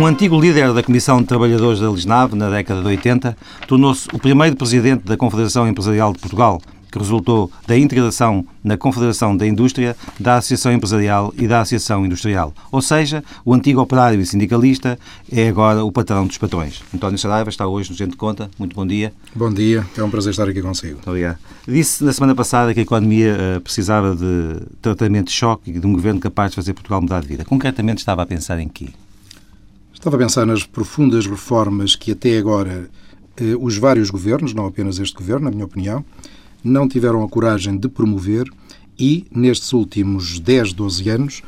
Um antigo líder da Comissão de Trabalhadores da Lisnave, na década de 80, tornou-se o primeiro presidente da Confederação Empresarial de Portugal, que resultou da integração na Confederação da Indústria, da Associação Empresarial e da Associação Industrial. Ou seja, o antigo operário e sindicalista é agora o patrão dos patrões. António Saraiva está hoje no Gente de Conta. Muito bom dia. Bom dia, é um prazer estar aqui consigo. Muito obrigado. Disse na semana passada que a economia uh, precisava de tratamento de choque e de um governo capaz de fazer Portugal mudar de vida. Concretamente estava a pensar em quê? Estava a pensar nas profundas reformas que até agora eh, os vários governos, não apenas este governo, na minha opinião, não tiveram a coragem de promover e, nestes últimos 10, 12 anos,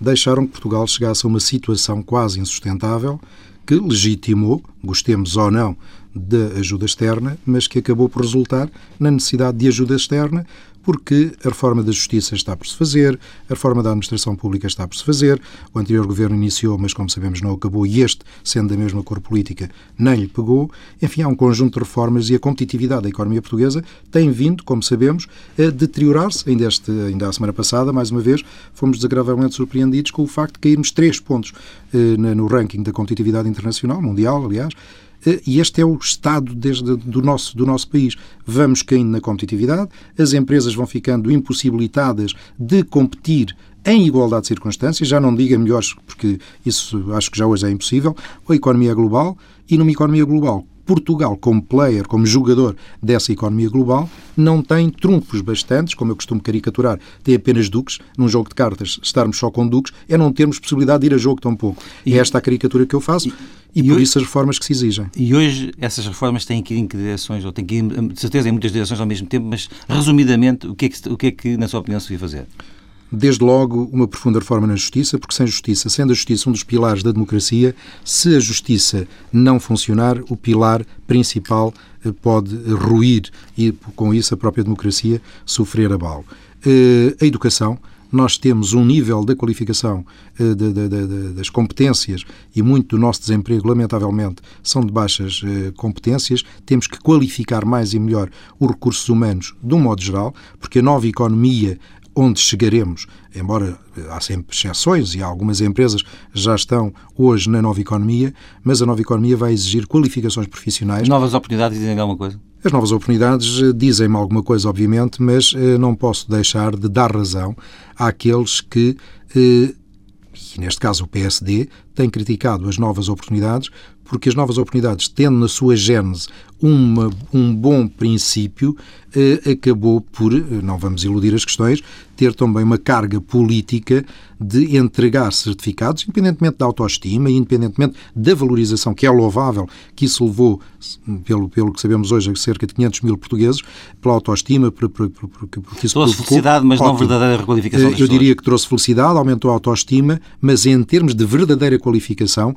deixaram que Portugal chegasse a uma situação quase insustentável que legitimou, gostemos ou não, da ajuda externa, mas que acabou por resultar na necessidade de ajuda externa porque a reforma da Justiça está por se fazer, a reforma da Administração Pública está por se fazer, o anterior governo iniciou, mas como sabemos não acabou, e este, sendo da mesma cor política, nem lhe pegou. Enfim, há um conjunto de reformas e a competitividade da economia portuguesa tem vindo, como sabemos, a deteriorar-se. Ainda, este, ainda a semana passada, mais uma vez, fomos desagradavelmente surpreendidos com o facto de cairmos três pontos eh, no ranking da competitividade internacional, mundial, aliás, e este é o estado desde, do, nosso, do nosso país. Vamos caindo na competitividade, as empresas vão ficando impossibilitadas de competir em igualdade de circunstâncias, já não diga melhores, porque isso acho que já hoje é impossível, a economia global, e numa economia global Portugal, como player, como jogador dessa economia global, não tem trunfos bastantes, como eu costumo caricaturar, tem apenas duques. Num jogo de cartas, estarmos só com duques é não termos possibilidade de ir a jogo tão pouco. E, é esta a caricatura que eu faço. E, e, por hoje, isso as reformas que se exigem. E hoje essas reformas têm que ir em que direções, ou têm que ir, de certeza, em muitas direções ao mesmo tempo, mas resumidamente, o que é que, o que, é que na sua opinião, se devia fazer? Desde logo, uma profunda reforma na justiça, porque sem justiça, sendo a justiça um dos pilares da democracia, se a justiça não funcionar, o pilar principal eh, pode ruir e, com isso, a própria democracia sofrer abalo. Eh, a educação. Nós temos um nível da qualificação eh, de, de, de, das competências e muito do nosso desemprego, lamentavelmente, são de baixas competências. Temos que qualificar mais e melhor os recursos humanos de um modo geral, porque a nova economia onde chegaremos, embora eh, há sempre exceções e algumas empresas já estão hoje na nova economia, mas a nova economia vai exigir qualificações profissionais. Novas oportunidades dizem alguma coisa? As novas oportunidades eh, dizem-me alguma coisa, obviamente, mas eh, não posso deixar de dar razão àqueles que, e neste caso o PSD, tem criticado as novas oportunidades porque as novas oportunidades, tendo na sua gênese uma, um bom princípio, eh, acabou por, eh, não vamos iludir as questões, ter também uma carga política de entregar certificados, independentemente da autoestima e independentemente da valorização, que é louvável, que isso levou, pelo, pelo que sabemos hoje, a cerca de 500 mil portugueses, pela autoestima, por, por, por, porque isso trouxe provocou, felicidade, mas ótimo. não verdadeira requalificação eh, Eu diria que trouxe felicidade, aumentou a autoestima, mas em termos de verdadeira qualificação,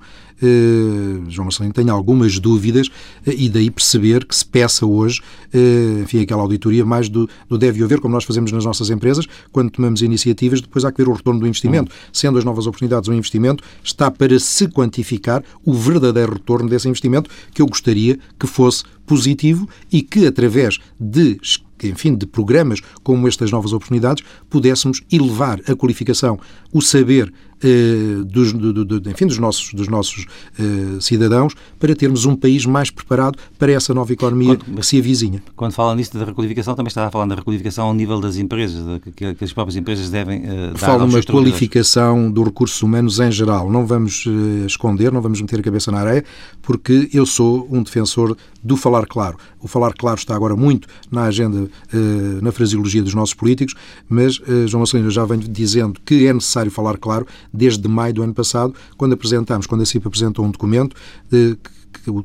João Marcelino tem algumas dúvidas eh, e daí perceber que se peça hoje, eh, enfim, aquela auditoria mais do, do deve haver, como nós fazemos nas nossas empresas, quando tomamos iniciativas, depois há que ver o retorno do investimento. Hum. Sendo as novas oportunidades um investimento, está para se quantificar o verdadeiro retorno desse investimento, que eu gostaria que fosse positivo e que, através de enfim, de programas como estas novas oportunidades, pudéssemos elevar a qualificação, o saber eh, dos, do, do, enfim, dos nossos, dos nossos eh, cidadãos para termos um país mais preparado para essa nova economia quando, que se avizinha. Quando fala nisso da requalificação, também está a falar da requalificação ao nível das empresas, que, que as próprias empresas devem uh, dar Fala uma qualificação dos recursos humanos em geral. Não vamos uh, esconder, não vamos meter a cabeça na areia, porque eu sou um defensor do falar claro. O falar claro está agora muito na agenda, na fraseologia dos nossos políticos, mas João Marcelino já vem dizendo que é necessário falar claro desde maio do ano passado, quando apresentámos, quando a CIP apresentou um documento de,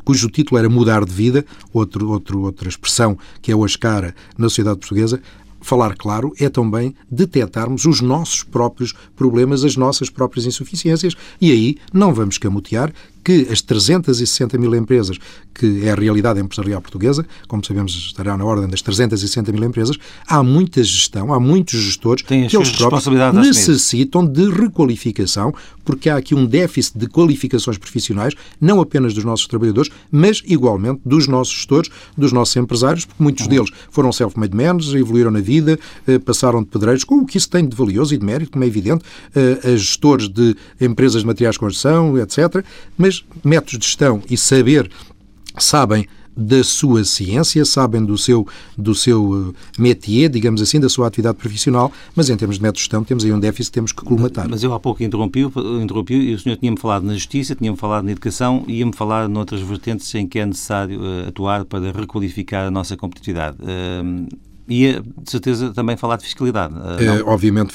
cujo título era Mudar de Vida, outro, outro, outra expressão que é hoje cara na sociedade portuguesa, falar claro é também detectarmos os nossos próprios problemas, as nossas próprias insuficiências. E aí não vamos camutear que as 360 mil empresas, que é a realidade empresarial portuguesa, como sabemos estará na ordem das 360 mil empresas, há muita gestão, há muitos gestores que eles próprios necessitam de requalificação, porque há aqui um déficit de qualificações profissionais, não apenas dos nossos trabalhadores, mas igualmente dos nossos gestores, dos nossos empresários, porque muitos uhum. deles foram self-made men, evoluíram na vida, eh, passaram de pedreiros, com o que isso tem de valioso e de mérito, como é evidente, eh, a gestores de empresas de materiais de construção, etc. Mas métodos de gestão e saber sabem da sua ciência, sabem do seu, do seu eh, métier, digamos assim, da sua atividade profissional, mas em termos de método de gestão temos aí um déficit que temos que colmatar. Mas eu há pouco interrompi, interrompi e o senhor tinha-me falado na justiça, tinha-me falado na educação e ia-me falar noutras vertentes em que é necessário uh, atuar para requalificar a nossa competitividade. Uh, ia, de certeza, também falar de fiscalidade. Uh, obviamente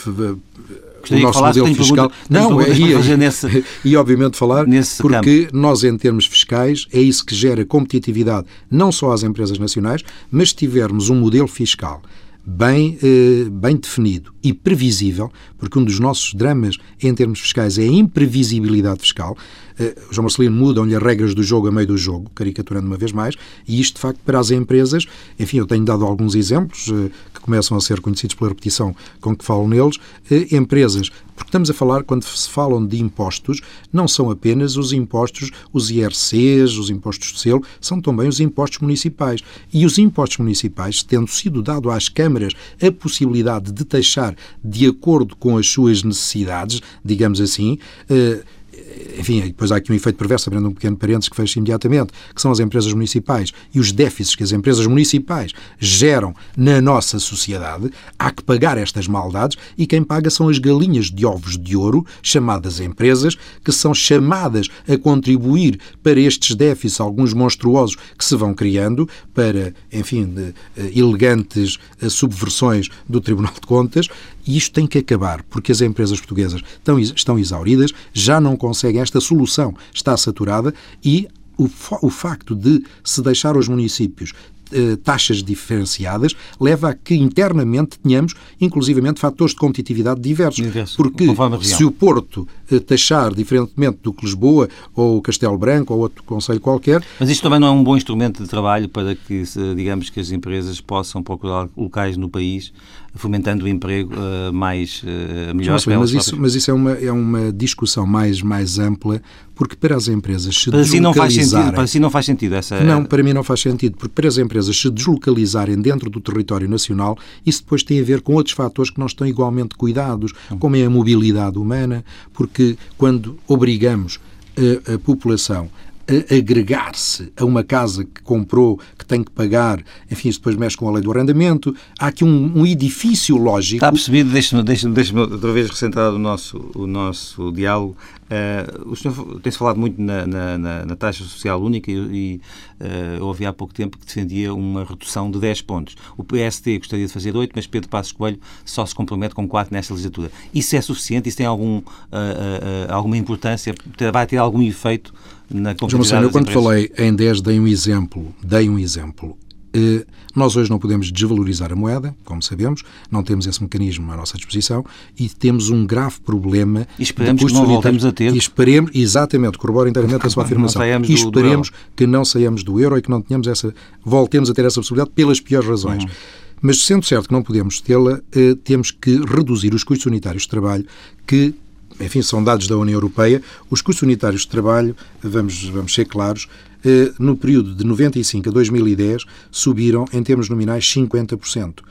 Gostaria o nosso modelo fiscal. Não, é, e, nesse, e obviamente falar, porque campo. nós, em termos fiscais, é isso que gera competitividade não só às empresas nacionais, mas se tivermos um modelo fiscal bem, eh, bem definido e previsível, porque um dos nossos dramas em termos fiscais é a imprevisibilidade fiscal. Eh, João Marcelino mudam-lhe as regras do jogo a meio do jogo, caricaturando uma vez mais, e isto, de facto, para as empresas, enfim, eu tenho dado alguns exemplos eh, começam a ser conhecidos pela repetição com que falo neles, eh, empresas porque estamos a falar, quando se falam de impostos, não são apenas os impostos, os IRCs, os impostos de selo, são também os impostos municipais. E os impostos municipais, tendo sido dado às câmaras a possibilidade de taxar de acordo com as suas necessidades, digamos assim, eh, enfim, depois há aqui um efeito perverso, abrindo um pequeno parênteses que fecha imediatamente, que são as empresas municipais e os déficits que as empresas municipais geram na nossa sociedade, há que pagar estas maldades e quem paga são as galinhas de ovos de ouro, chamadas empresas, que são chamadas a contribuir para estes déficits, alguns monstruosos, que se vão criando para, enfim, de, uh, elegantes uh, subversões do Tribunal de Contas, e isto tem que acabar, porque as empresas portuguesas estão, estão exauridas, já não conseguem, esta solução está saturada e o, o facto de se deixar os municípios eh, taxas diferenciadas leva a que internamente tenhamos, inclusivamente, fatores de competitividade diversos. Diverso, porque se o Porto eh, taxar diferentemente do que Lisboa ou Castelo Branco ou outro conselho qualquer... Mas isto também não é um bom instrumento de trabalho para que, digamos, que as empresas possam procurar locais no país fomentando o emprego uh, mais uh, melhor. Mas, mas isso, mas isso é uma, é uma discussão mais, mais ampla, porque para as empresas se para. Si não faz sentido, para si não faz sentido essa... Não, para mim não faz sentido, porque para as empresas se deslocalizarem dentro do território nacional, isso depois tem a ver com outros fatores que não estão igualmente cuidados, como é a mobilidade humana, porque quando obrigamos a, a população agregar-se a uma casa que comprou, que tem que pagar, enfim, isso depois mexe com a lei do arrendamento. Há aqui um, um edifício lógico. Está percebido, deixe-me deixe deixe outra vez recentrar o nosso, o nosso diálogo. Uh, o senhor tem-se falado muito na, na, na, na, taxa social única e, e uh, ouvi há pouco tempo que defendia uma redução de 10 pontos. O PST gostaria de fazer 8, mas Pedro Passos Coelho só se compromete com 4 nesta legislatura. Isso é suficiente? Isso tem algum, uh, alguma importância? Vai ter algum efeito na competitividade Eu, quando falei em 10, dei um exemplo. Dei um exemplo. Eh, nós hoje não podemos desvalorizar a moeda, como sabemos, não temos esse mecanismo à nossa disposição e temos um grave problema. E esperemos que não voltemos a ter. E esperemos, exatamente, corroboro inteiramente a sua afirmação. E esperemos do, do que não saiamos do euro e que não tenhamos essa, voltemos a ter essa possibilidade pelas piores razões. Uhum. Mas sendo certo que não podemos tê-la, eh, temos que reduzir os custos unitários de trabalho que enfim, são dados da União Europeia, os custos unitários de trabalho, vamos, vamos ser claros, eh, no período de 95 a 2010 subiram, em termos nominais, 50%.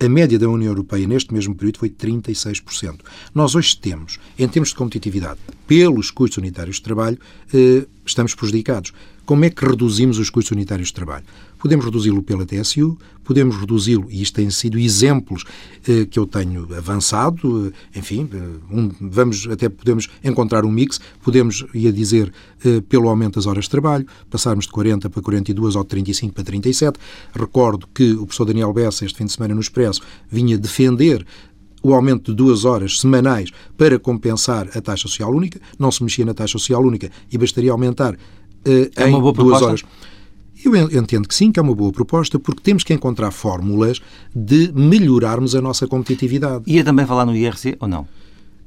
A média da União Europeia neste mesmo período foi 36%. Nós hoje temos, em termos de competitividade, pelos custos unitários de trabalho, eh, estamos prejudicados. Como é que reduzimos os custos unitários de trabalho? Podemos reduzi-lo pela TSU, podemos reduzi-lo, e isto têm sido exemplos eh, que eu tenho avançado, eh, enfim, eh, um, vamos, até podemos encontrar um mix, podemos, ia dizer, eh, pelo aumento das horas de trabalho, passarmos de 40 para 42 ou de 35 para 37. Recordo que o professor Daniel Bessa, este fim de semana no Expresso, vinha defender o aumento de duas horas semanais para compensar a taxa social única, não se mexia na taxa social única e bastaria aumentar uh, é em duas horas. Eu entendo que sim, que é uma boa proposta, porque temos que encontrar fórmulas de melhorarmos a nossa competitividade. Ia também falar no IRC ou não?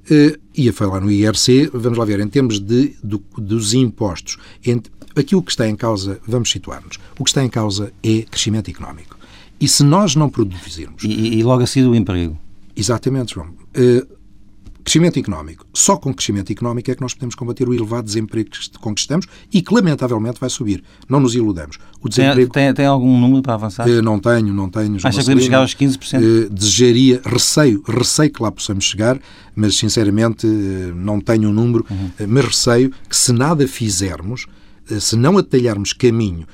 Uh, ia falar no IRC, vamos lá ver, em termos de, do, dos impostos, entre, aquilo que está em causa, vamos situar-nos, o que está em causa é crescimento económico. E se nós não produzirmos... E, e logo a seguir o emprego. Exatamente, João. Uh, Crescimento económico. Só com crescimento económico é que nós podemos combater o elevado desemprego que conquistamos e que, lamentavelmente, vai subir. Não nos iludamos. O desemprego... Tem, tem, tem algum número para avançar? Uh, não tenho, não tenho. Acha que podemos chegar aos 15%? Uh, desejaria, receio, receio que lá possamos chegar, mas, sinceramente, não tenho um número, uhum. mas receio que, se nada fizermos, se não atalharmos caminho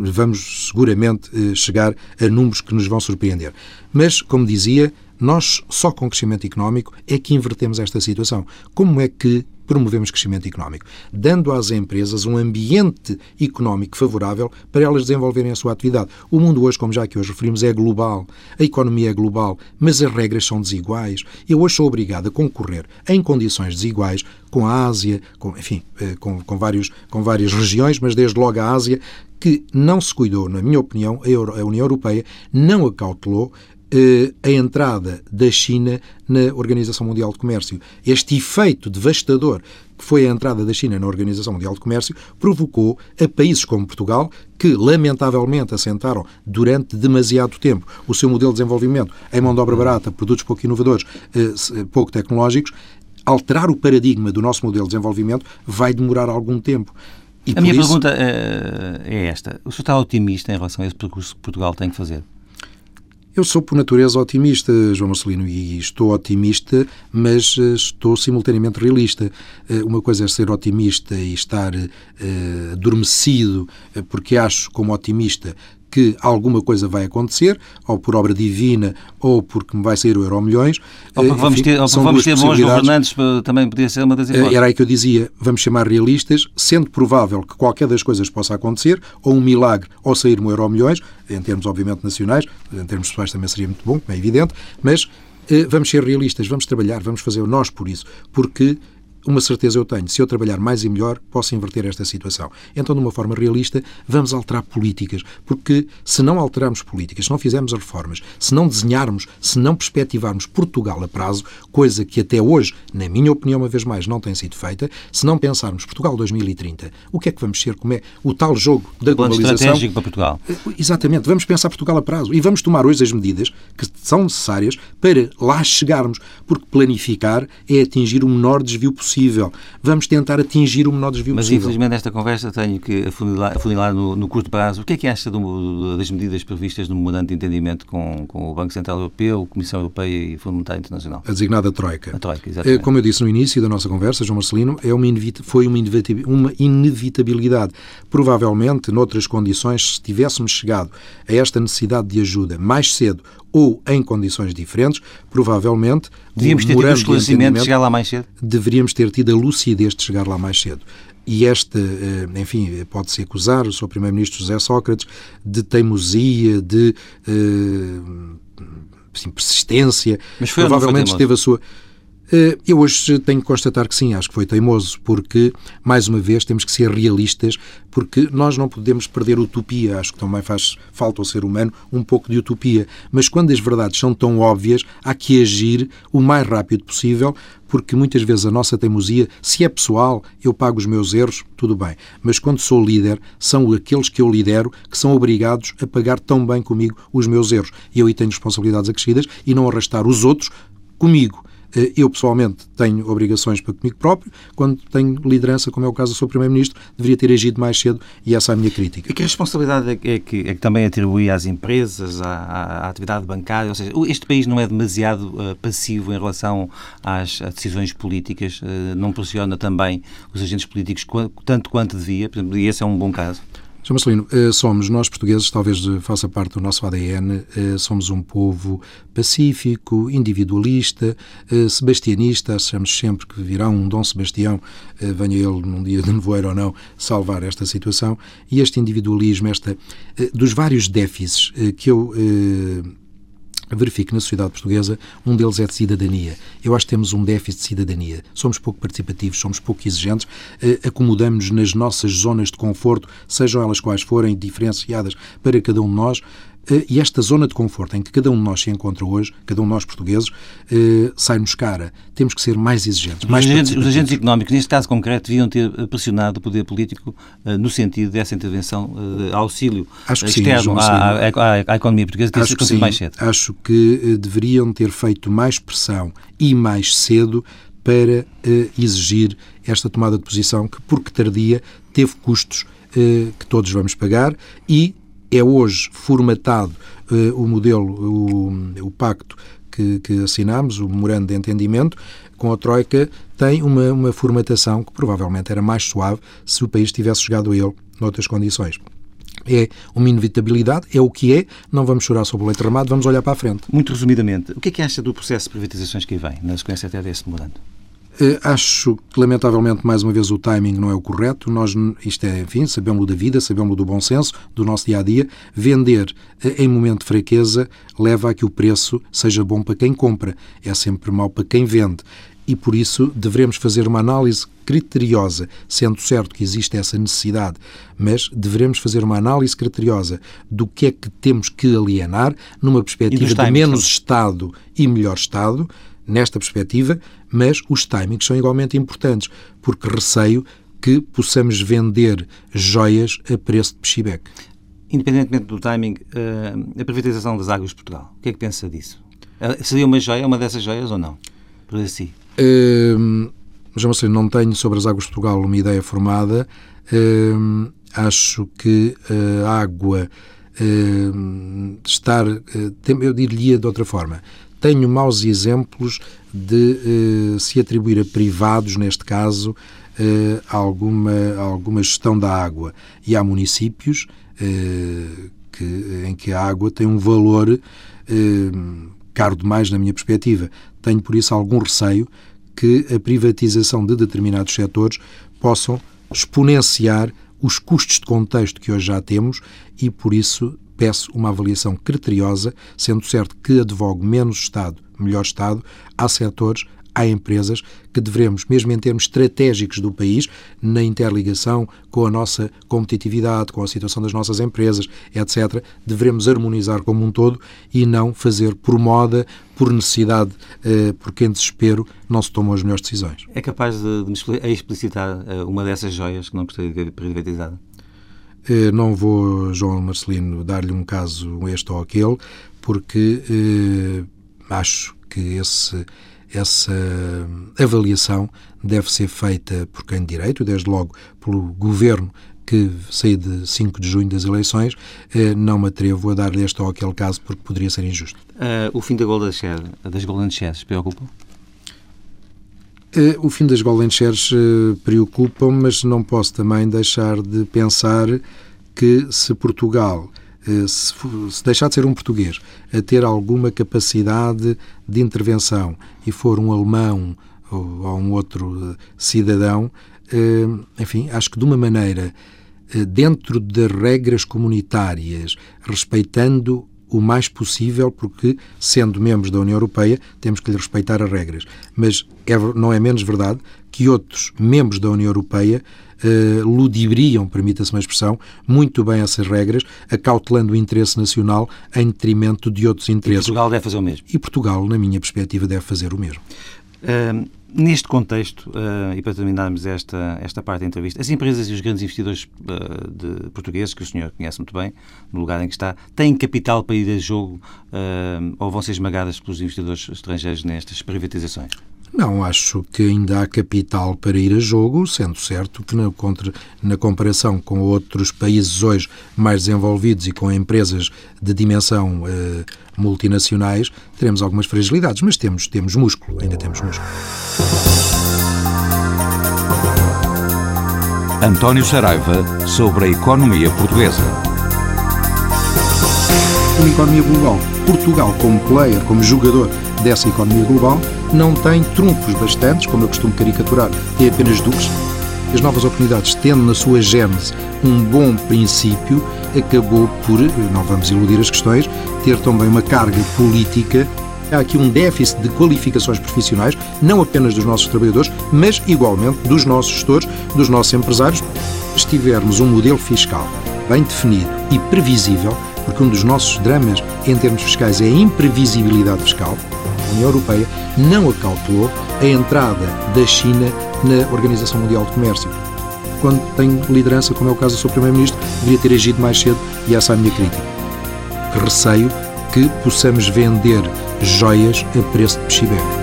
vamos seguramente chegar a números que nos vão surpreender. Mas, como dizia, nós, só com crescimento económico, é que invertemos esta situação. Como é que promovemos crescimento económico? Dando às empresas um ambiente económico favorável para elas desenvolverem a sua atividade. O mundo hoje, como já aqui hoje referimos, é global. A economia é global, mas as regras são desiguais. Eu hoje sou obrigado a concorrer em condições desiguais com a Ásia, com, enfim, eh, com, com, vários, com várias regiões, mas desde logo a Ásia, que não se cuidou, na minha opinião, a União Europeia não acautelou eh, a entrada da China na Organização Mundial de Comércio. Este efeito devastador que foi a entrada da China na Organização Mundial de Comércio provocou a países como Portugal, que lamentavelmente assentaram durante demasiado tempo o seu modelo de desenvolvimento em mão de obra barata, produtos pouco inovadores, eh, pouco tecnológicos, alterar o paradigma do nosso modelo de desenvolvimento vai demorar algum tempo. E a minha isso... pergunta eh, é esta. O senhor está otimista em relação a esse percurso que Portugal tem que fazer? Eu sou por natureza otimista, João Marcelino, e estou otimista, mas eh, estou simultaneamente realista. Eh, uma coisa é ser otimista e estar adormecido, porque acho, como otimista, que alguma coisa vai acontecer, ou por obra divina, ou porque me vai sair o euro milhões. Ou porque vamos ter, ou porque vamos ter bons governantes, também podia ser uma das hipóteses. Era aí que eu dizia, vamos chamar realistas, sendo provável que qualquer das coisas possa acontecer, ou um milagre, ou sair um euro milhões, em termos obviamente nacionais, em termos pessoais também seria muito bom, como é evidente, mas eh, vamos ser realistas, vamos trabalhar, vamos fazer nós por isso, porque uma certeza eu tenho, se eu trabalhar mais e melhor, posso inverter esta situação. Então, de uma forma realista, vamos alterar políticas, porque se não alterarmos políticas, se não fizermos reformas, se não desenharmos, se não perspectivarmos Portugal a prazo, coisa que até hoje, na minha opinião, uma vez mais, não tem sido feita, se não pensarmos Portugal 2030, o que é que vamos ser, como é o tal jogo da Plano globalização. estratégico para Portugal. Eh, exatamente, vamos pensar Portugal a prazo e vamos tomar hoje as medidas que são necessárias para lá chegarmos, porque planificar é atingir o menor desvio possível possível. Vamos tentar atingir o menor desvio Mas, possível. Mas, infelizmente, nesta conversa tenho que afunilar, afunilar no, no, curto prazo. O que é que acha do, das medidas previstas no memorando de entendimento com, com o Banco Central Europeu, a Comissão Europeia e o Fundo Monetário Internacional? A designada Troika. A Troika, exatamente. Eh, como eu disse no início da nossa conversa, João Marcelino, é uma foi uma inevitabilidade. Provavelmente, noutras condições, se tivéssemos chegado a esta necessidade de ajuda mais cedo ou em condições diferentes, provavelmente Devíamos ter tido o esclarecimento de chegar lá mais cedo? Deveríamos ter tido a lucidez de chegar lá mais cedo. E este, eh, enfim, pode-se acusar o Sr. Primeiro-Ministro José Sócrates de teimosia, de assim, persistência. Mas foi Provavelmente teve a sua eh, eu hoje tenho que constatar que sim, acho que foi teimoso, porque, mais uma vez, temos que ser realistas, porque nós não podemos perder utopia. Acho que também faz falta ao ser humano um pouco de utopia. Mas quando as verdades são tão óbvias, há que agir o mais rápido possível, porque muitas vezes a nossa teimosia, se é pessoal, eu pago os meus erros, tudo bem. Mas quando sou líder, são aqueles que eu lidero que são obrigados a pagar tão bem comigo os meus erros. E eu aí tenho responsabilidades acrescidas e não arrastar os outros comigo. Eh, eu, pessoalmente, tenho obrigações para comigo próprio. Quando tenho liderança, como é o caso do seu Primeiro-Ministro, deveria ter agido mais cedo e essa é a minha crítica. E que responsabilidade é que, é que, é também atribui às empresas, à, à, atividade bancária? Ou seja, este país não é demasiado uh, passivo em relação às decisões políticas? Uh, não pressiona também os agentes políticos tanto quanto devia? Por exemplo, e esse é um bom caso. Sr. Marcelino, eh, somos nós portugueses, talvez faça parte do nosso ADN, eh, somos um povo pacífico, individualista, eh, sebastianista, achamos sempre que virá um Dom Sebastião, venha ele num dia de nevoeiro ou não, salvar esta situação. E este individualismo, esta, dos vários déficits que eu verifico na sociedade portuguesa, um deles é de cidadania. Eu acho que temos um déficit de cidadania. Somos pouco participativos, somos pouco exigentes, eh, acomodamos nas nossas zonas de conforto, sejam elas quais forem, diferenciadas para cada um de nós, e esta zona de conforto em que cada um de nós se encontra hoje, cada um de nós portugueses, eh, sai-nos cara. Temos que ser mais exigentes. Mais os, agentes, os agentes económicos, neste caso concreto, deviam ter pressionado o poder político no sentido dessa intervenção, auxílio externo sim, à, à, à, economia portuguesa, ter sido mais cedo. Acho que deveriam ter feito mais pressão e mais cedo para exigir esta tomada de posição que, porque tardia, teve custos que todos vamos pagar e é hoje formatado uh, o modelo, o, o pacto que, que assinámos, o memorando de entendimento, com a Troika, tem uma, uma formatação que provavelmente era mais suave se o país tivesse chegado a ele noutras condições. É uma inevitabilidade, é o que é, não vamos chorar sobre o leite armado, vamos olhar para a frente. Muito resumidamente, o que é que acha do processo de privatizações que aí vem, na sequência até desse memorando? Eh, acho que, lamentavelmente, mais uma vez, o timing não é o correto. Nós, isto é, enfim, sabemos da vida, sabemos do bom senso, do nosso dia a dia. Vender eh, em momento de fraqueza leva a que o preço seja bom para quem compra, é sempre mau para quem vende. E por isso devemos fazer uma análise criteriosa, sendo certo que existe essa necessidade, mas devemos fazer uma análise criteriosa do que é que temos que alienar numa perspectiva de menos Estado e melhor Estado, nesta perspectiva, mas os timings são igualmente importantes, porque receio que possamos vender joias a preço de peixebeck. Independentemente do timing, eh, a privatização das águas de Portugal, o que é que pensa disso? Eh, seria uma joia, uma dessas joias ou não? Por assim. Uh, já não sei, não tenho sobre as águas de Portugal uma ideia formada. Uh, acho que a água uh, estar, eu diria de outra forma, tenho maus exemplos de uh, se atribuir a privados, neste caso, uh, alguma, alguma gestão da água. E há municípios uh, que, em que a água tem um valor caro demais, na minha perspectiva. Tenho, por isso, algum receio que a privatização de determinados setores possam exponenciar os custos de contexto que hoje já temos e, por isso, peço uma avaliação criteriosa, sendo certo que advogo menos Estado, melhor Estado. Há setores, há empresas que devemos, mesmo em termos estratégicos do país, na interligação com a nossa competitividade, com a situação das nossas empresas, etc., devemos harmonizar como um todo e não fazer por moda, por necessidade, eh, porque em desespero não se tomam as melhores decisões. É capaz de, de me explicitar eh, uma dessas joias que não gostaria de ver privatizada? Eh, não vou, João Marcelino, dar-lhe um caso este ou aquele, porque eh, acho que esse, essa avaliação deve ser feita por quem de direito, desde logo pelo governo que saiu de 5 de junho das eleições, eh, não me atrevo a dar-lhe este ou aquele caso porque poderia ser injusto. Uh, o fim da Golden Share, das Golden Shares preocupa? Eh, o fim das Golden Shares eh, preocupa, mas não posso também deixar de pensar que se Portugal eh, se, deixar de ser um português a ter alguma capacidade de intervenção e for um alemão ou, um outro cidadão, enfim, acho que de uma maneira dentro de regras comunitárias, respeitando o mais possível, porque, sendo membros da União Europeia, temos que lhe respeitar as regras. Mas é, não é menos verdade que outros membros da União Europeia uh, ludibriam, permita-se uma expressão, muito bem essas regras, acautelando o interesse nacional em detrimento de outros interesses. E Portugal deve fazer o mesmo. E Portugal, na minha perspectiva, deve fazer o mesmo. Neste contexto, uh, e para terminarmos esta, esta parte da entrevista, as empresas e os grandes investidores uh, de portugueses, que o senhor conhece muito bem, no lugar em que está, têm capital para ir a jogo ou vão ser esmagadas pelos investidores estrangeiros nestas privatizações? Não, acho que ainda há capital para ir a jogo, sendo certo que na, contra, na comparação com outros países hoje mais desenvolvidos e com empresas de dimensão eh, multinacionais, teremos algumas fragilidades, mas temos, temos músculo, ainda temos músculo. António Saraiva sobre a economia portuguesa. Uma economia global. Portugal, como player, como jogador dessa economia global, não tem trunfos bastantes, como eu costumo caricaturar, tem apenas duques. As novas oportunidades, tendo na sua gênese um bom princípio, acabou por, não vamos iludir as questões, ter também uma carga política. Há aqui um déficit de qualificações profissionais, não apenas dos nossos trabalhadores, mas igualmente dos nossos gestores, dos nossos empresários. Se tivermos um modelo fiscal bem definido e previsível, porque um dos nossos dramas em termos fiscais é a imprevisibilidade fiscal. União Europeia não acautelou a entrada da China na Organização Mundial de Comércio. Quando tem liderança, como é o caso do seu Primeiro-Ministro, deveria ter agido mais cedo e essa é a minha crítica. Receio que possamos vender joias a preço de peixe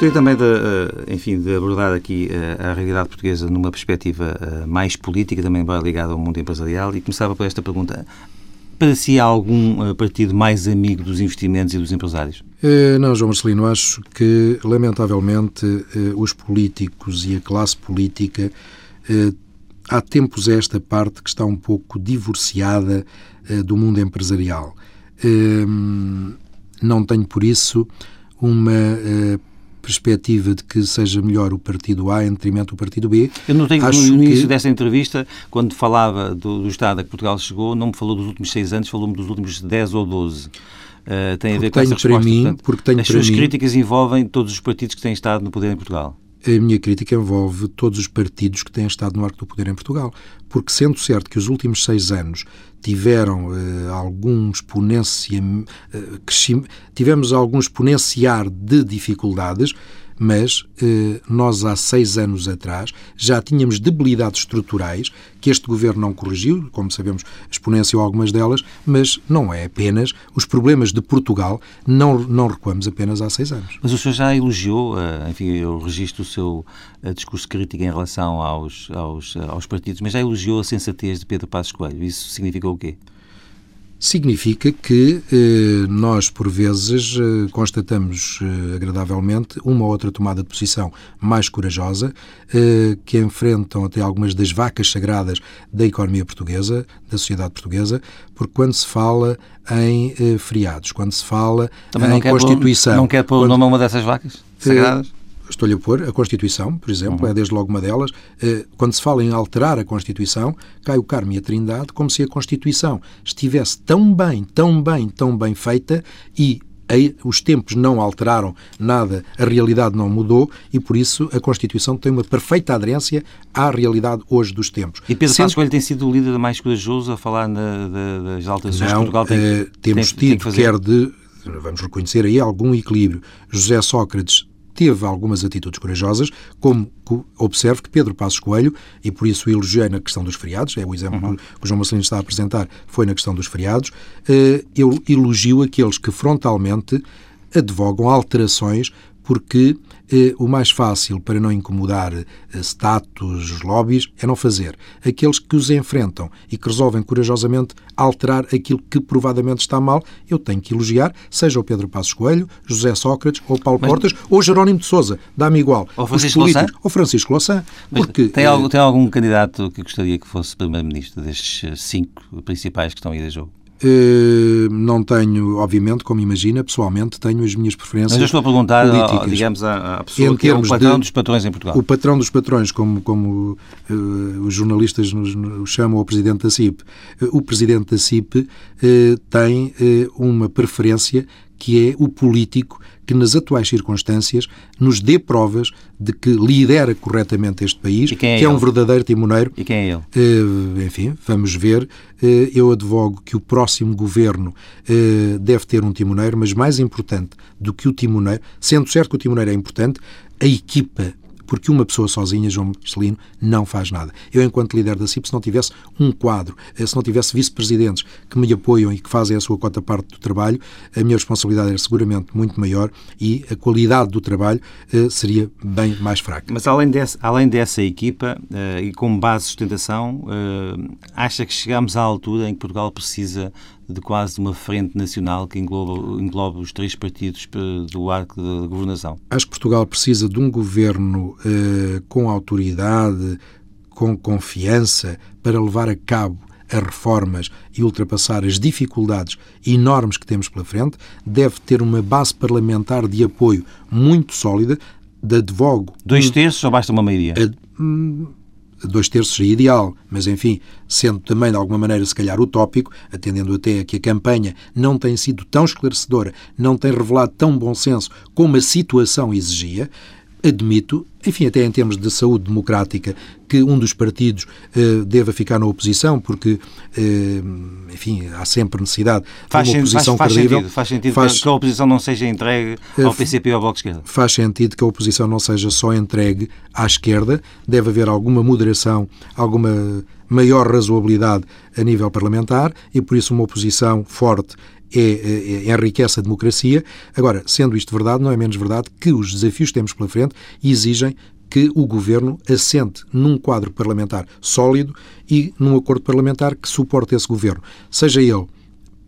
Gostaria também de, eh, enfim, de abordar aqui eh, a realidade portuguesa numa perspectiva eh, mais política, também bem ligada ao mundo empresarial, e começava por esta pergunta. Para si há algum partido mais amigo dos investimentos e dos empresários? Não, João Marcelino, acho que, lamentavelmente, os políticos e a classe política há tempos esta parte que está um pouco divorciada do mundo empresarial. Não tenho, por isso, uma perspectiva de que seja melhor o partido A em detrimento do partido B. Eu não tenho, Acho no início que... desta entrevista, quando falava do, do, estado a que Portugal chegou, não me falou dos últimos seis anos, falou-me dos últimos dez ou doze. Uh, tem porque a ver com essa resposta. Mim, Portanto, porque tenho as suas mim... críticas envolvem todos os partidos que têm estado no poder em Portugal. A minha crítica envolve todos os partidos que têm estado no arco do poder em Portugal. Porque, sendo certo que os últimos seis anos tiveram uh, algum exponencia, uh, tivemos algum exponenciar de dificuldades, mas eh, nós há seis anos atrás já tínhamos debilidades estruturais que este governo não corrigiu, como sabemos, exponenciou algumas delas, mas não é apenas os problemas de Portugal, não, não recuamos apenas há seis anos. Mas o senhor já elogiou, eh, enfim, eu registro o seu eh, discurso crítico em relação aos, aos, aos partidos, mas já elogiou a sensatez de Pedro Passos Coelho. Isso significa o quê? Significa que eh, nós, por vezes, eh, constatamos eh, agradavelmente uma ou outra tomada de posição mais corajosa, eh, que enfrentam até algumas das vacas sagradas da economia portuguesa, da sociedade portuguesa, porque quando se fala em eh, feriados, quando se fala Também em Constituição... Pôr, não quer pôr o nome a uma dessas vacas sagradas? Estou-lhe a pôr, a Constituição, por exemplo, uhum. é desde logo uma delas. Eh, quando se fala em alterar a Constituição, cai o Carmo e a Trindade como se a Constituição estivesse tão bem, tão bem, tão bem feita e os tempos não alteraram nada, a realidade não mudou e, por isso, a Constituição tem uma perfeita aderência à realidade hoje dos tempos. E Pedro Sempre... Passos Coelho tem sido o líder mais corajoso a falar na, das alterações não, que Portugal tem, eh, temos tem, tido, tem quer de, vamos reconhecer aí, algum equilíbrio. José Sócrates teve algumas atitudes corajosas, como observo que Pedro Passos Coelho, e por isso elogiei na questão dos feriados, é o exemplo uhum. que o João Marcelino está a apresentar, foi na questão dos feriados, eh, eu elogio aqueles que frontalmente advogam alterações porque eh, o mais fácil para não incomodar eh, status, lobbies, é não fazer. Aqueles que os enfrentam e que resolvem corajosamente alterar aquilo que provadamente está mal, eu tenho que elogiar, seja o Pedro Passos Coelho, José Sócrates ou Paulo Mas... Portas ou Jerónimo de Sousa, dá-me igual. Ou Francisco Louçã? Ou Francisco Louçã. Porque, tem, algum, tem algum candidato que gostaria que fosse Primeiro-Ministro destes eh, cinco principais que estão aí de jogo? Uh, não tenho, obviamente, como imagina, pessoalmente tenho as minhas preferências. Mas eu estou a perguntar, políticas. digamos, à, pessoa em que é o patrão de, dos patrões em Portugal. O patrão dos patrões, como, como uh, os jornalistas nos, nos, chamam o presidente da CIP. Uh, o presidente da CIP tem uma preferência que é o político que, nas atuais circunstâncias, nos dê provas de que lidera corretamente este país, é que é um verdadeiro timoneiro. E quem é ele? Uh, enfim, vamos ver. Uh, eu advogo que o próximo governo uh, deve ter um timoneiro, mas mais importante do que o timoneiro, sendo certo que o timoneiro é importante, a equipa porque uma pessoa sozinha, João Marcelino, não faz nada. Eu, enquanto líder da CIP, se não tivesse um quadro, eh, se não tivesse vice-presidentes que me apoiam e que fazem a sua cota parte do trabalho, a minha responsabilidade era seguramente muito maior e a qualidade do trabalho uh, seria bem mais fraca. Mas além, desse, além dessa equipa uh, e com base de sustentação, acha que chegamos à altura em que Portugal precisa de quase uma frente nacional que engloba, engloba os três partidos do arco da governação? Acho que Portugal precisa de um governo eh, com autoridade, com confiança, para levar a cabo as reformas e ultrapassar as dificuldades enormes que temos pela frente, deve ter uma base parlamentar de apoio muito sólida, de advogo. Dois terços ou basta uma maioria? Dois terços seria ideal, mas enfim, sendo também de alguma maneira se calhar utópico, atendendo até a que a campanha não tem sido tão esclarecedora, não tem revelado tão bom senso como a situação exigia, admito, enfim, até em termos de saúde democrática, que um dos partidos eh, deva ficar na oposição, porque, eh, enfim, há sempre necessidade faz de uma oposição faz, faz credível. Sentido, faz sentido faz, que a oposição não seja entregue ao PCP ou ao Bloco de Esquerda. Faz sentido que a oposição não seja só entregue à esquerda, deve haver alguma moderação, alguma maior razoabilidade a nível parlamentar e, por isso, uma oposição forte é, é, enriquece a democracia. Agora, sendo isto verdade, não é menos verdade que os desafios que temos pela frente exigem que o governo assente num quadro parlamentar sólido e num acordo parlamentar que suporte esse governo. Seja ele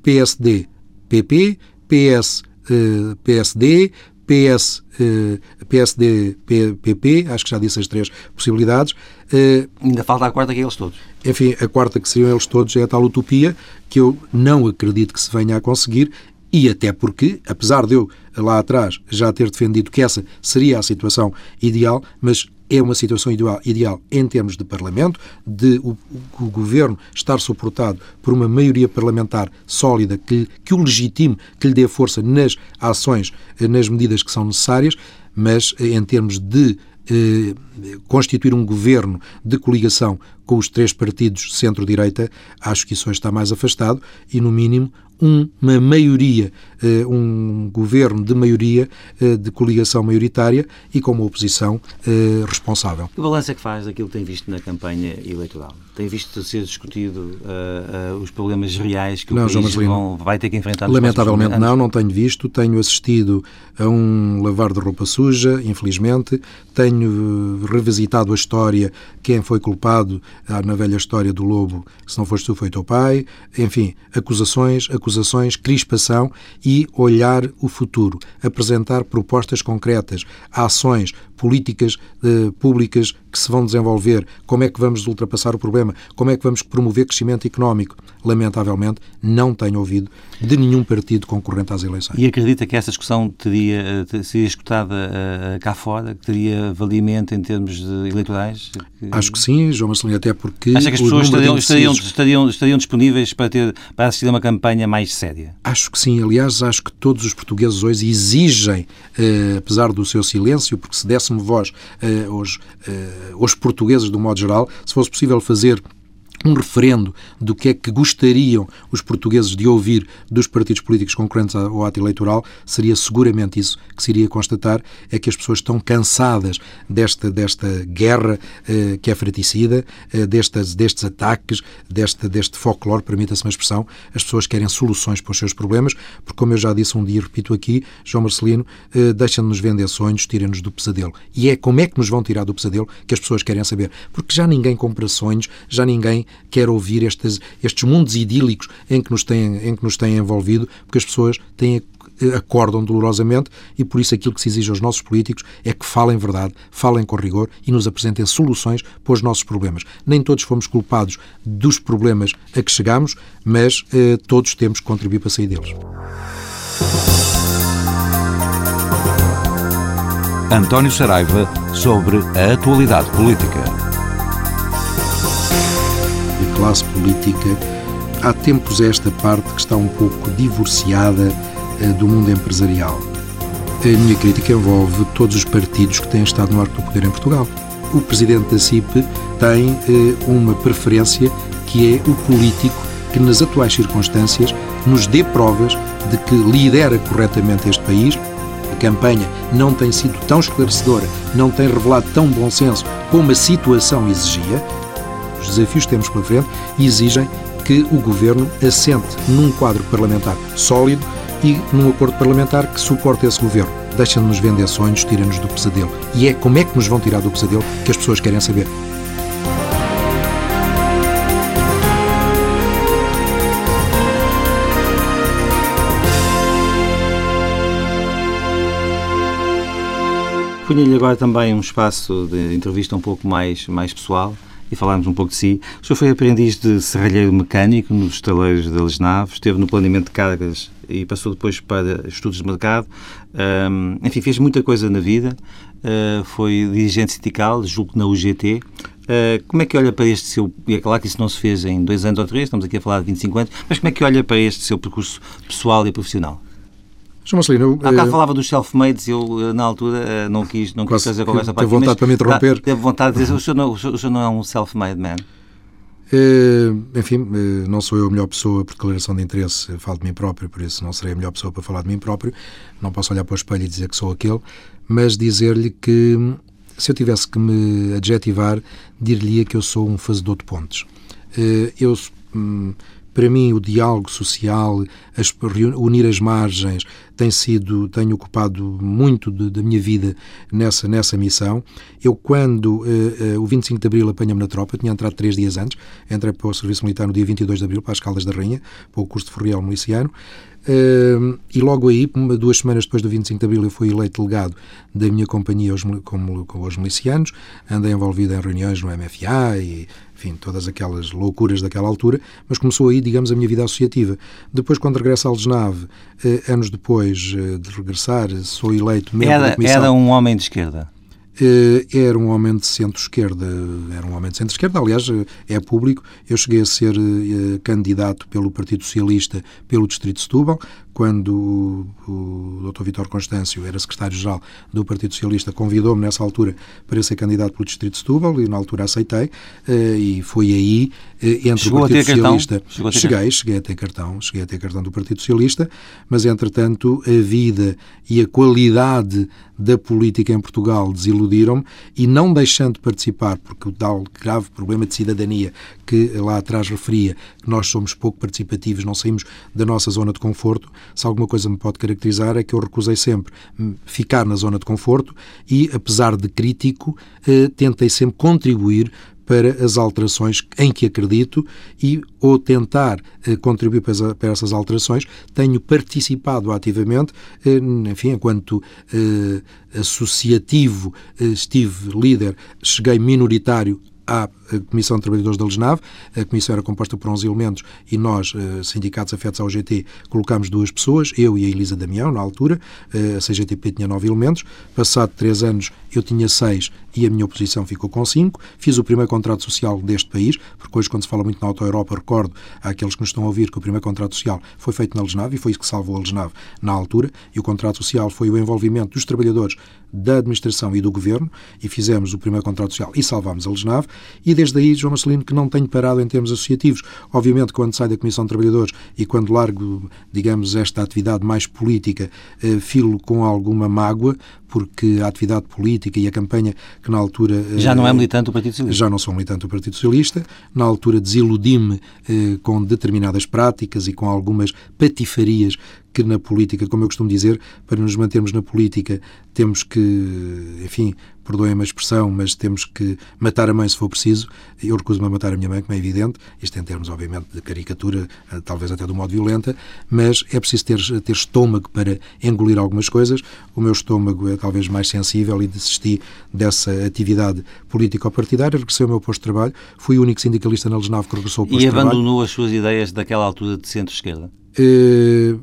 PSD, PP, PS, eh, PSD, PS, eh, PSD, PP, acho que já disse as três possibilidades. Eh, Ainda falta a quarta que é eles todos. Enfim, a quarta que seriam eles todos é a tal utopia que eu não acredito que se venha a conseguir e até porque, apesar de eu lá atrás já ter defendido que essa seria a situação ideal, mas é uma situação ideal, ideal em termos de Parlamento, de o, o, Governo estar suportado por uma maioria parlamentar sólida que, que o legitime, que lhe dê força nas ações, nas medidas que são necessárias, mas em termos de eh, constituir um governo de coligação com os três partidos centro-direita, acho que isso hoje está mais afastado e, no mínimo, uma maioria, eh, um governo de maioria, eh, de coligação maioritária e com uma oposição eh, responsável. Que balanço é que faz daquilo que tem visto na campanha eleitoral? Tem visto ser discutido uh, uh, os problemas reais que o não, país vão, vai ter que enfrentar? Lamentavelmente não, não tenho visto. Tenho assistido a um lavar de roupa suja, infelizmente. Tenho revisitado a história, quem foi culpado na velha história do lobo, se não foste tu, foi teu pai. Enfim, acusações, acusações, crispação e olhar o futuro, apresentar propostas concretas, ações, políticas eh, públicas que se vão desenvolver, como é que vamos ultrapassar o problema, como é que vamos promover crescimento económico. Lamentavelmente, não tenho ouvido de nenhum partido concorrente às eleições. E acredita que essa discussão teria, eh, seria escutada uh, cá fora, que teria valimento em termos eleitorais? Acho que sim, João Marcelino, até porque... Acha que as pessoas estariam, estariam, estariam, estariam, disponíveis para, ter, para assistir a uma campanha mais séria? Acho que sim. Aliás, acho que todos os portugueses hoje exigem, uh, apesar do seu silêncio, porque se desse voz uh, aos, uh, aos portugueses, do modo geral, se fosse possível fazer um referendo do que é que gostariam os portugueses de ouvir dos partidos políticos concorrentes ao ato eleitoral, seria seguramente isso que se iria constatar, é que as pessoas estão cansadas desta, desta guerra eh, que é fraticida, eh, destes, destes ataques, deste, deste folclore, permita-se uma expressão, as pessoas querem soluções para os seus problemas, porque como eu já disse um dia, repito aqui, João Marcelino, eh, deixam-nos vender sonhos, tirem-nos do pesadelo. E é como é que nos vão tirar do pesadelo que as pessoas querem saber, porque já ninguém compra sonhos, já ninguém quer ouvir estes, estes mundos idílicos em que, nos têm, em que nos têm envolvido, porque as pessoas têm acordam dolorosamente e por isso aquilo que se exige aos nossos políticos é que falem verdade, falem com rigor e nos apresentem soluções para os nossos problemas. Nem todos fomos culpados dos problemas a que chegamos, mas eh, todos temos que contribuir para sair deles. António Saraiva sobre a atualidade política classe política, há tempos esta parte que está um pouco divorciada eh, do mundo empresarial. A minha crítica envolve todos os partidos que têm estado no arco do poder em Portugal. O presidente da CIP tem eh, uma preferência que é o político que, nas atuais circunstâncias, nos dê provas de que lidera corretamente este país. A campanha não tem sido tão esclarecedora, não tem revelado tão bom senso como a situação exigia, os desafios que temos pela frente exigem que o Governo assente num quadro parlamentar sólido e num acordo parlamentar que suporte esse Governo. Deixem-nos vender sonhos, tirem-nos do pesadelo. E é como é que nos vão tirar do pesadelo que as pessoas querem saber. Punha-lhe agora também um espaço de entrevista um pouco mais, mais pessoal e falarmos um pouco de si. O senhor foi aprendiz de serralheiro mecânico nos estaleiros da Lesnave, esteve no planeamento de cargas e passou depois para estudos de mercado. Um, enfim, fez muita coisa na vida. Uh, foi dirigente sindical, julgo na UGT. Uh, como é que olha para este seu. E é claro que isso não se fez em dois anos ou três, estamos aqui a falar de 25 anos, mas como é que olha para este seu percurso pessoal e profissional? João Marcelino, Há cá falava dos self-mades, eu na altura não quis, não quis fazer a conversa para aqui. Teve vontade para me interromper. Teve vontade de dizer, o senhor não, o senhor não é um self-made man? Enfim, não sou eu a melhor pessoa por declaração de interesse, falo de mim próprio, por isso não serei a melhor pessoa para falar de mim próprio. Não posso olhar para o espelho e dizer que sou aquele, mas dizer-lhe que se eu tivesse que me adjetivar, dir-lhe que eu sou um fazedor de pontes. Uh, eu um, para mim, o diálogo social, as, unir as margens, tem sido, tenho ocupado muito da minha vida nessa, nessa missão. Eu, quando uh, uh, o 25 de Abril apanha-me na tropa, tinha entrado três dias antes, entrei para o serviço militar no dia 22 de Abril, para as Caldas da Rainha, para o curso de Forreal Miliciano, e logo aí, duas semanas depois do 25 de Abril, eu fui eleito delegado da minha companhia aos, como, com os milicianos, andei envolvido em reuniões no MFA e, enfim, todas aquelas loucuras daquela altura, mas começou aí, digamos, a minha vida associativa. Depois, quando regresso a Algesnave, uh, anos depois uh, de regressar, sou eleito membro era, da comissão... Era um homem de esquerda? Eh, era um homem de centro-esquerda, era um homem de centro-esquerda, aliás, eh, é público. Eu cheguei a ser uh, candidato pelo Partido Socialista pelo Distrito de Setúbal, quando o, o Dr. Vitor Constâncio era secretário-geral do Partido Socialista, convidou-me nessa altura para ser candidato pelo Distrito de Setúbal e na altura aceitei uh, e foi aí uh, entre Chegou o Partido Socialista. Chegou cheguei, cheguei a ter cartão, cheguei a ter cartão do Partido Socialista, mas entretanto a vida e a qualidade da política em Portugal desiludiram-me e não deixando de participar, porque o tal grave problema de cidadania que lá atrás referia, que nós somos pouco participativos, não saímos da nossa zona de conforto, se alguma coisa me pode caracterizar é que eu recusei sempre ficar na zona de conforto e, apesar de crítico, eh, tentei sempre contribuir para as alterações em que acredito e, ou tentar eh, contribuir para, para, essas alterações, tenho participado ativamente, eh, enfim, enquanto eh, associativo eh, estive líder, cheguei minoritário à Comissão de Trabalhadores da Lesnave. A comissão era composta por 11 elementos e nós, eh, sindicatos afetos ao GT, colocámos duas pessoas, eu e a Elisa Damião, na altura. Eh, a CGTP tinha nove elementos. Passado três anos, eu tinha seis e a minha oposição ficou com cinco. Fiz o primeiro contrato social deste país, porque hoje, quando se fala muito na Auto-Europa, recordo àqueles que nos estão a ouvir que o primeiro contrato social foi feito na Lesnave e foi isso que salvou a Lesnave na altura. E o contrato social foi o envolvimento dos trabalhadores da administração e do governo e fizemos o primeiro contrato social e salvámos a Lesnave. E desde aí, João Marcelino, que não tenho parado em termos associativos. Obviamente, quando saio da Comissão de Trabalhadores e quando largo, digamos, esta atividade mais política, eh, filo com alguma mágoa, porque a atividade política e a campanha que na altura... Já não é eh, militante do Partido Socialista? Já não sou militante do Partido Socialista. Na altura desiludi-me eh, com determinadas práticas e com algumas patifarias que na política, como eu costumo dizer, para nos mantermos na política, temos que, enfim, perdoem-me a expressão, mas temos que matar a mãe se for preciso. Eu recuso-me a matar a minha mãe, como é evidente, isto em termos, obviamente, de caricatura, eh, talvez até de um modo violenta, mas é preciso ter, ter estômago para engolir algumas coisas. O meu estômago é talvez mais sensível e desisti dessa atividade político-partidária, regressei ao meu posto de trabalho, fui o único sindicalista na Lesnave que regressou ao posto de trabalho. E abandonou as suas ideias daquela altura de centro-esquerda? Uh,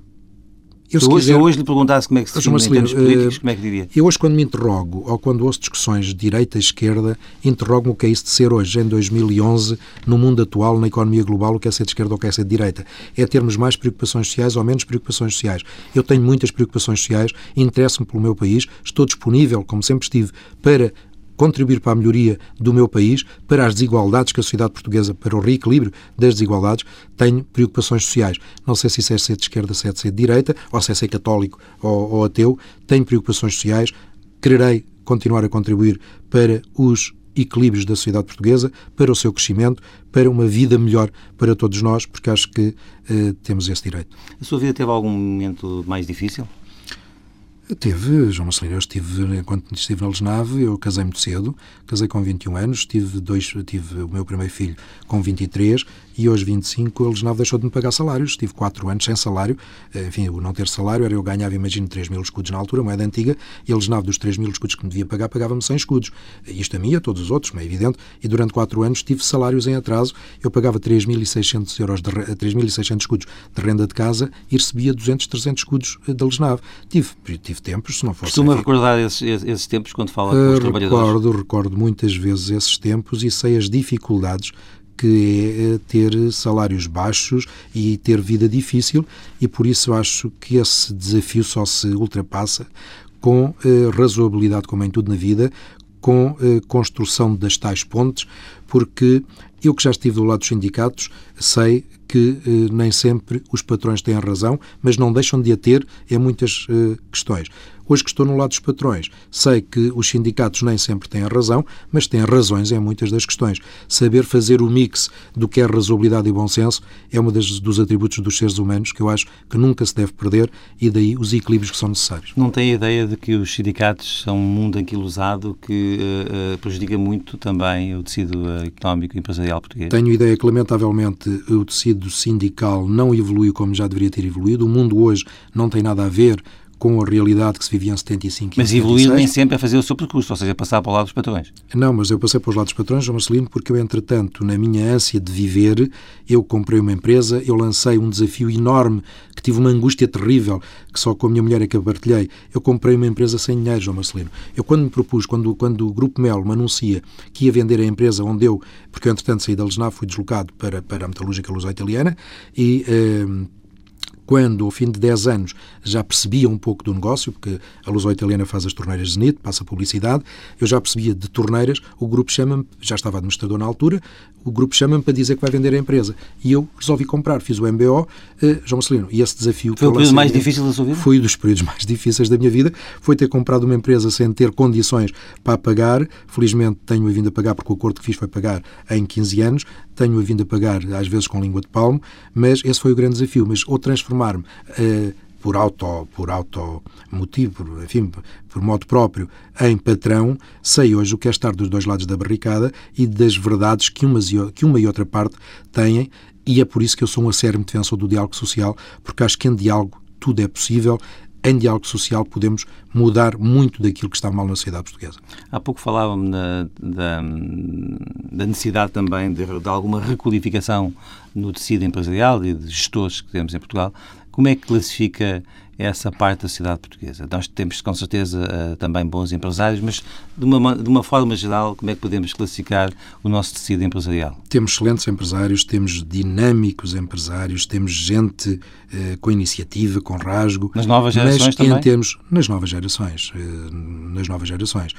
eu, se, se, hoje, quiser, hoje lhe perguntasse como é que se define em termos políticos, como é que diria? Eu hoje, quando me interrogo, ou quando ouço discussões de direita e esquerda, interrogo-me o que é isso de ser hoje, em 2011, no mundo atual, na economia global, o que é ser de esquerda ou o que é ser de direita. É termos mais preocupações sociais ou menos preocupações sociais. Eu tenho muitas preocupações sociais, interesso-me pelo meu país, estou disponível, como sempre estive, para contribuir para a melhoria do meu país, para as desigualdades que a sociedade portuguesa, para o reequilíbrio das desigualdades, tenho preocupações sociais. Não sei se isso é ser de esquerda, se é ser de direita, ou se é ser católico ou, ou ateu, tenho preocupações sociais, quererei continuar a contribuir para os equilíbrios da sociedade portuguesa, para o seu crescimento, para uma vida melhor para todos nós, porque acho que uh, temos esse direito. A sua vida teve algum momento mais difícil? Teve, João Marcelino, eu estive, enquanto estive na Lesnave, eu casei muito cedo, casei com 21 anos, tive, dois, tive o meu primeiro filho com 23 e aos 25 a Lesnave deixou de me pagar salários, tive 4 anos sem salário, eh, enfim, o não ter salário era eu ganhava, imagino, 3 mil escudos na altura, moeda antiga, e a Lesnave dos 3 mil escudos que me devia pagar, pagava-me 100 escudos. Isto a mim e a todos os outros, é evidente, e durante 4 anos tive salários em atraso, eu pagava 3.600 euros, de, 3.600 escudos de renda de casa e recebia 200, 300 escudos eh, da Lesnave. Tive, tive tempos, se não fosse... Costuma recordar esses, esses, tempos quando fala com os uh, trabalhadores? Recordo, recordo muitas vezes esses tempos e sei as dificuldades que é eh, ter salários baixos e ter vida difícil, e por isso acho que esse desafio só se ultrapassa com eh, razoabilidade, como em tudo na vida, com eh, construção das tais pontes, porque eu que já estive do lado dos sindicatos sei que eh, nem sempre os patrões têm razão, mas não deixam de a ter em muitas eh, questões. Hoje que estou no lado dos patrões, sei que os sindicatos nem sempre têm razão, mas têm razões em muitas das questões. Saber fazer o mix do que é razoabilidade e bom senso é um dos atributos dos seres humanos que eu acho que nunca se deve perder e daí os equilíbrios que são necessários. Não tem a ideia de que os sindicatos são um mundo anquilosado que uh, prejudica muito também o tecido uh, económico e empresarial português? Tenho ideia que, lamentavelmente, o tecido sindical não evoluiu como já deveria ter evoluído. O mundo hoje não tem nada a ver com a realidade que se vivia em 75 Mas evoluir nem sempre é fazer o seu percurso, ou seja, passar para o lado dos patrões. Não, mas eu passei para os lados dos patrões, João Marcelino, porque eu, entretanto, na minha ânsia de viver, eu comprei uma empresa, eu lancei um desafio enorme, que tive uma angústia terrível, que só com a minha mulher é que eu partilhei. Eu comprei uma empresa sem dinheiro, João Marcelino. Eu, quando me propus, quando, quando o Grupo Melo me anuncia que ia vender a empresa onde eu, porque eu, entretanto, saí da Lesnar, fui deslocado para, para a metalúrgica luso italiana e... Eh, quando, ao fim de 10 anos, já percebia um pouco do negócio, porque a Luso Italiana faz as torneiras Zenit, passa publicidade, eu já percebia de torneiras, o grupo chama-me, já estava administrador na altura, o grupo chama-me para dizer que vai vender a empresa. E eu resolvi comprar, fiz o MBO, eh, João Marcelino, e esse desafio... Foi o período mais difícil da sua vida? Foi um dos períodos mais difíceis da minha vida, foi ter comprado uma empresa sem ter condições para pagar, felizmente tenho-a vindo a pagar, porque o acordo que fiz foi pagar em 15 anos, tenho-a vindo a pagar, às vezes com língua de palmo, mas esse foi o grande desafio, mas ou transformar-me... Uh, por auto, por auto motivo, por, enfim, por modo próprio, em patrão, sei hoje o que é estar dos dois lados da barricada e das verdades que, umas e, que uma e outra parte têm, e é por isso que eu sou um acérrimo defensor do diálogo social, porque acho que em diálogo tudo é possível, em diálogo social podemos mudar muito daquilo que está mal na sociedade portuguesa. Há pouco falávamos da, da, da, necessidade também de, de, alguma requalificação no tecido empresarial e de gestores que temos em Portugal. Como é que classifica essa parte da sociedade portuguesa? Nós temos, com certeza, eh, também bons empresários, mas de uma, de uma forma geral, como é que podemos classificar o nosso tecido empresarial? Temos excelentes empresários, temos dinâmicos empresários, temos gente eh, com iniciativa, com rasgo. Nas novas gerações mas também? Em termos, nas novas gerações. Eh, nas novas gerações.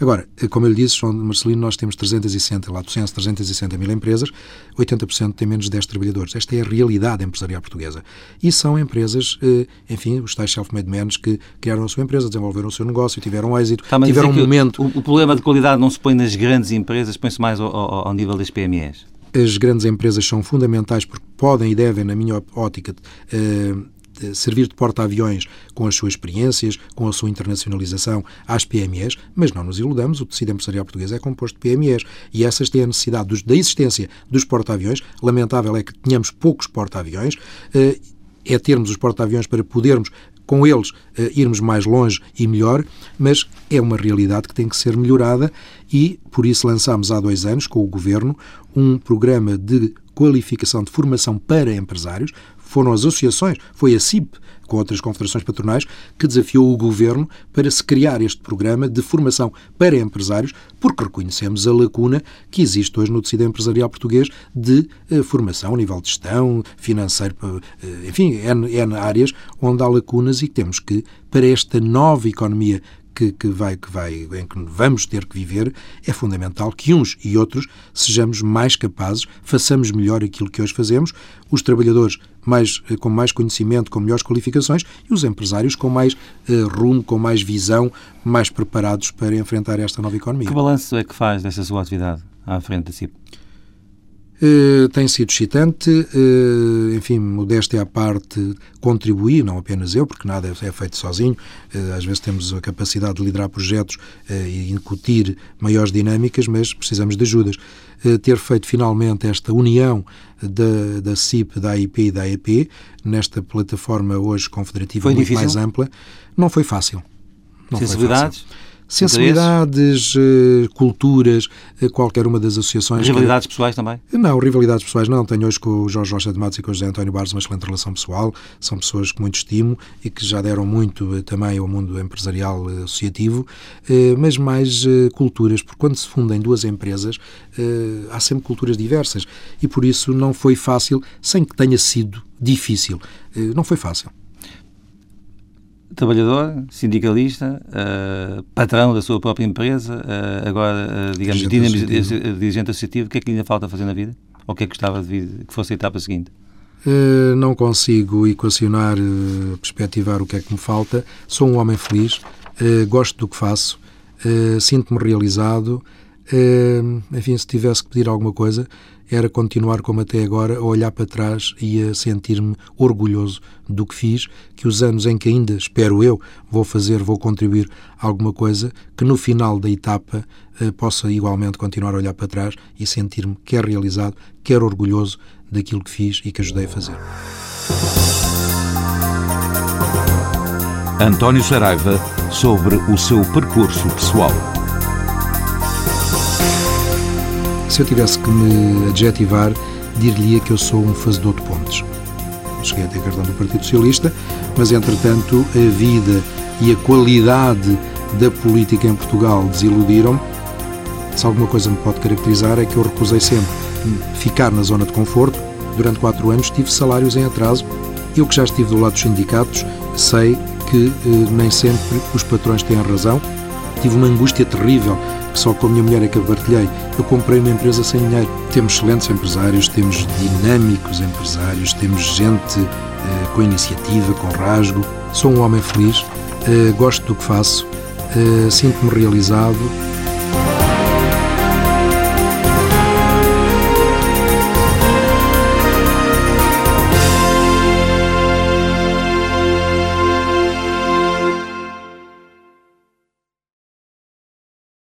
Agora, como eu lhe disse, João Marcelino, nós temos 360, lá do censo, 360 mil empresas, 80% têm menos de 10 trabalhadores. Esta é a realidade empresarial portuguesa. E são empresas, eh, enfim, os tais self-made men que criaram a sua empresa, desenvolveram o seu negócio, tiveram êxito, Está tiveram um momento... O, o, problema de qualidade não se põe nas grandes empresas, põe-se mais ao, ao, ao nível das PMEs. As grandes empresas são fundamentais porque podem e devem, na minha ótica, eh, servir de porta-aviões com as suas experiências, com a sua internacionalização às PMEs, mas não nos iludamos, o tecido empresarial português é composto de PMEs e essas têm a necessidade dos, da existência dos porta-aviões. Lamentável é que tenhamos poucos porta-aviões. Eh, é termos os porta-aviões para podermos com eles uh, irmos mais longe e melhor, mas é uma realidade que tem que ser melhorada e por isso lançámos há dois anos com o Governo um programa de qualificação de formação para empresários, foram as associações, foi a CIP, com outras confederações patronais, que desafiou o governo para se criar este programa de formação para empresários, porque reconhecemos a lacuna que existe hoje no tecido empresarial português de eh, formação nível de gestão, financeiro, eh, enfim, é na áreas onde há lacunas e temos que, para esta nova economia que, que, vai, que vai, em que vamos ter que viver, é fundamental que uns e outros sejamos mais capazes, façamos melhor aquilo que hoje fazemos, os trabalhadores mais, eh, com mais conhecimento, com melhores qualificações e os empresários com mais uh, rumo, com mais visão, mais preparados para enfrentar esta nova economia. Que balanço é que faz dessa sua atividade à frente da CIP? Uh, tem sido excitante, uh, enfim, modéstia à parte, contribuir, não apenas eu, porque nada é feito sozinho, uh, às vezes temos a capacidade de liderar projetos e incutir maiores dinâmicas, mas precisamos de ajudas. ter feito finalmente esta união da, da CIP, da AIP e da AEP, nesta plataforma hoje confederativa foi muito difícil? mais ampla, não foi fácil. Não Sensibilidades? Foi fácil sensibilidades, uh, culturas, uh, qualquer uma das associações. Rivalidades que... pessoais também? Não, rivalidades pessoais não. Tenho hoje com o Jorge Rocha de Matos e com o José António Barros uma excelente relação pessoal. São pessoas que muito estimo e que já deram muito também ao mundo empresarial associativo, mas mais culturas, porque quando se fundem duas empresas, há sempre culturas diversas e por isso não foi fácil, sem que tenha sido difícil. Não foi fácil trabalhador, sindicalista, uh, patrão da sua própria empresa, uh, agora, uh, digamos, dirigente, dirigente associativo, o que é que lhe ainda falta fazer na vida? Ou o que é que gostava de vir, que fosse a etapa seguinte? não consigo equacionar, perspectivar o que é que me falta. Sou um homem feliz, gosto do que faço, sinto-me realizado. enfim, se tivesse que pedir alguma coisa, era continuar como até agora, a olhar para trás e a sentir-me orgulhoso do que fiz, que os anos em que ainda, espero eu, vou fazer, vou contribuir alguma coisa, que no final da etapa eh, possa igualmente continuar a olhar para trás e sentir-me quer realizado, quer orgulhoso daquilo que fiz e que ajudei a fazer. António Saraiva sobre o seu percurso pessoal. Se eu tivesse que me adjetivar, dir-lhe que eu sou um fazedor de pontes. Cheguei a ter cartão do Partido Socialista, mas entretanto a vida e a qualidade da política em Portugal desiludiram-me. Se alguma coisa me pode caracterizar é que eu recusei sempre ficar na zona de conforto. Durante quatro anos tive salários em atraso. Eu que já estive do lado dos sindicatos, sei que eh, nem sempre os patrões têm razão. Tive uma angústia terrível que só com a minha mulher é que eu partilhei. Eu comprei uma empresa sem dinheiro. Temos excelentes empresários, temos dinâmicos empresários, temos gente uh, com iniciativa, com rasgo. Sou um homem feliz, uh, gosto do que faço, uh, sinto-me realizado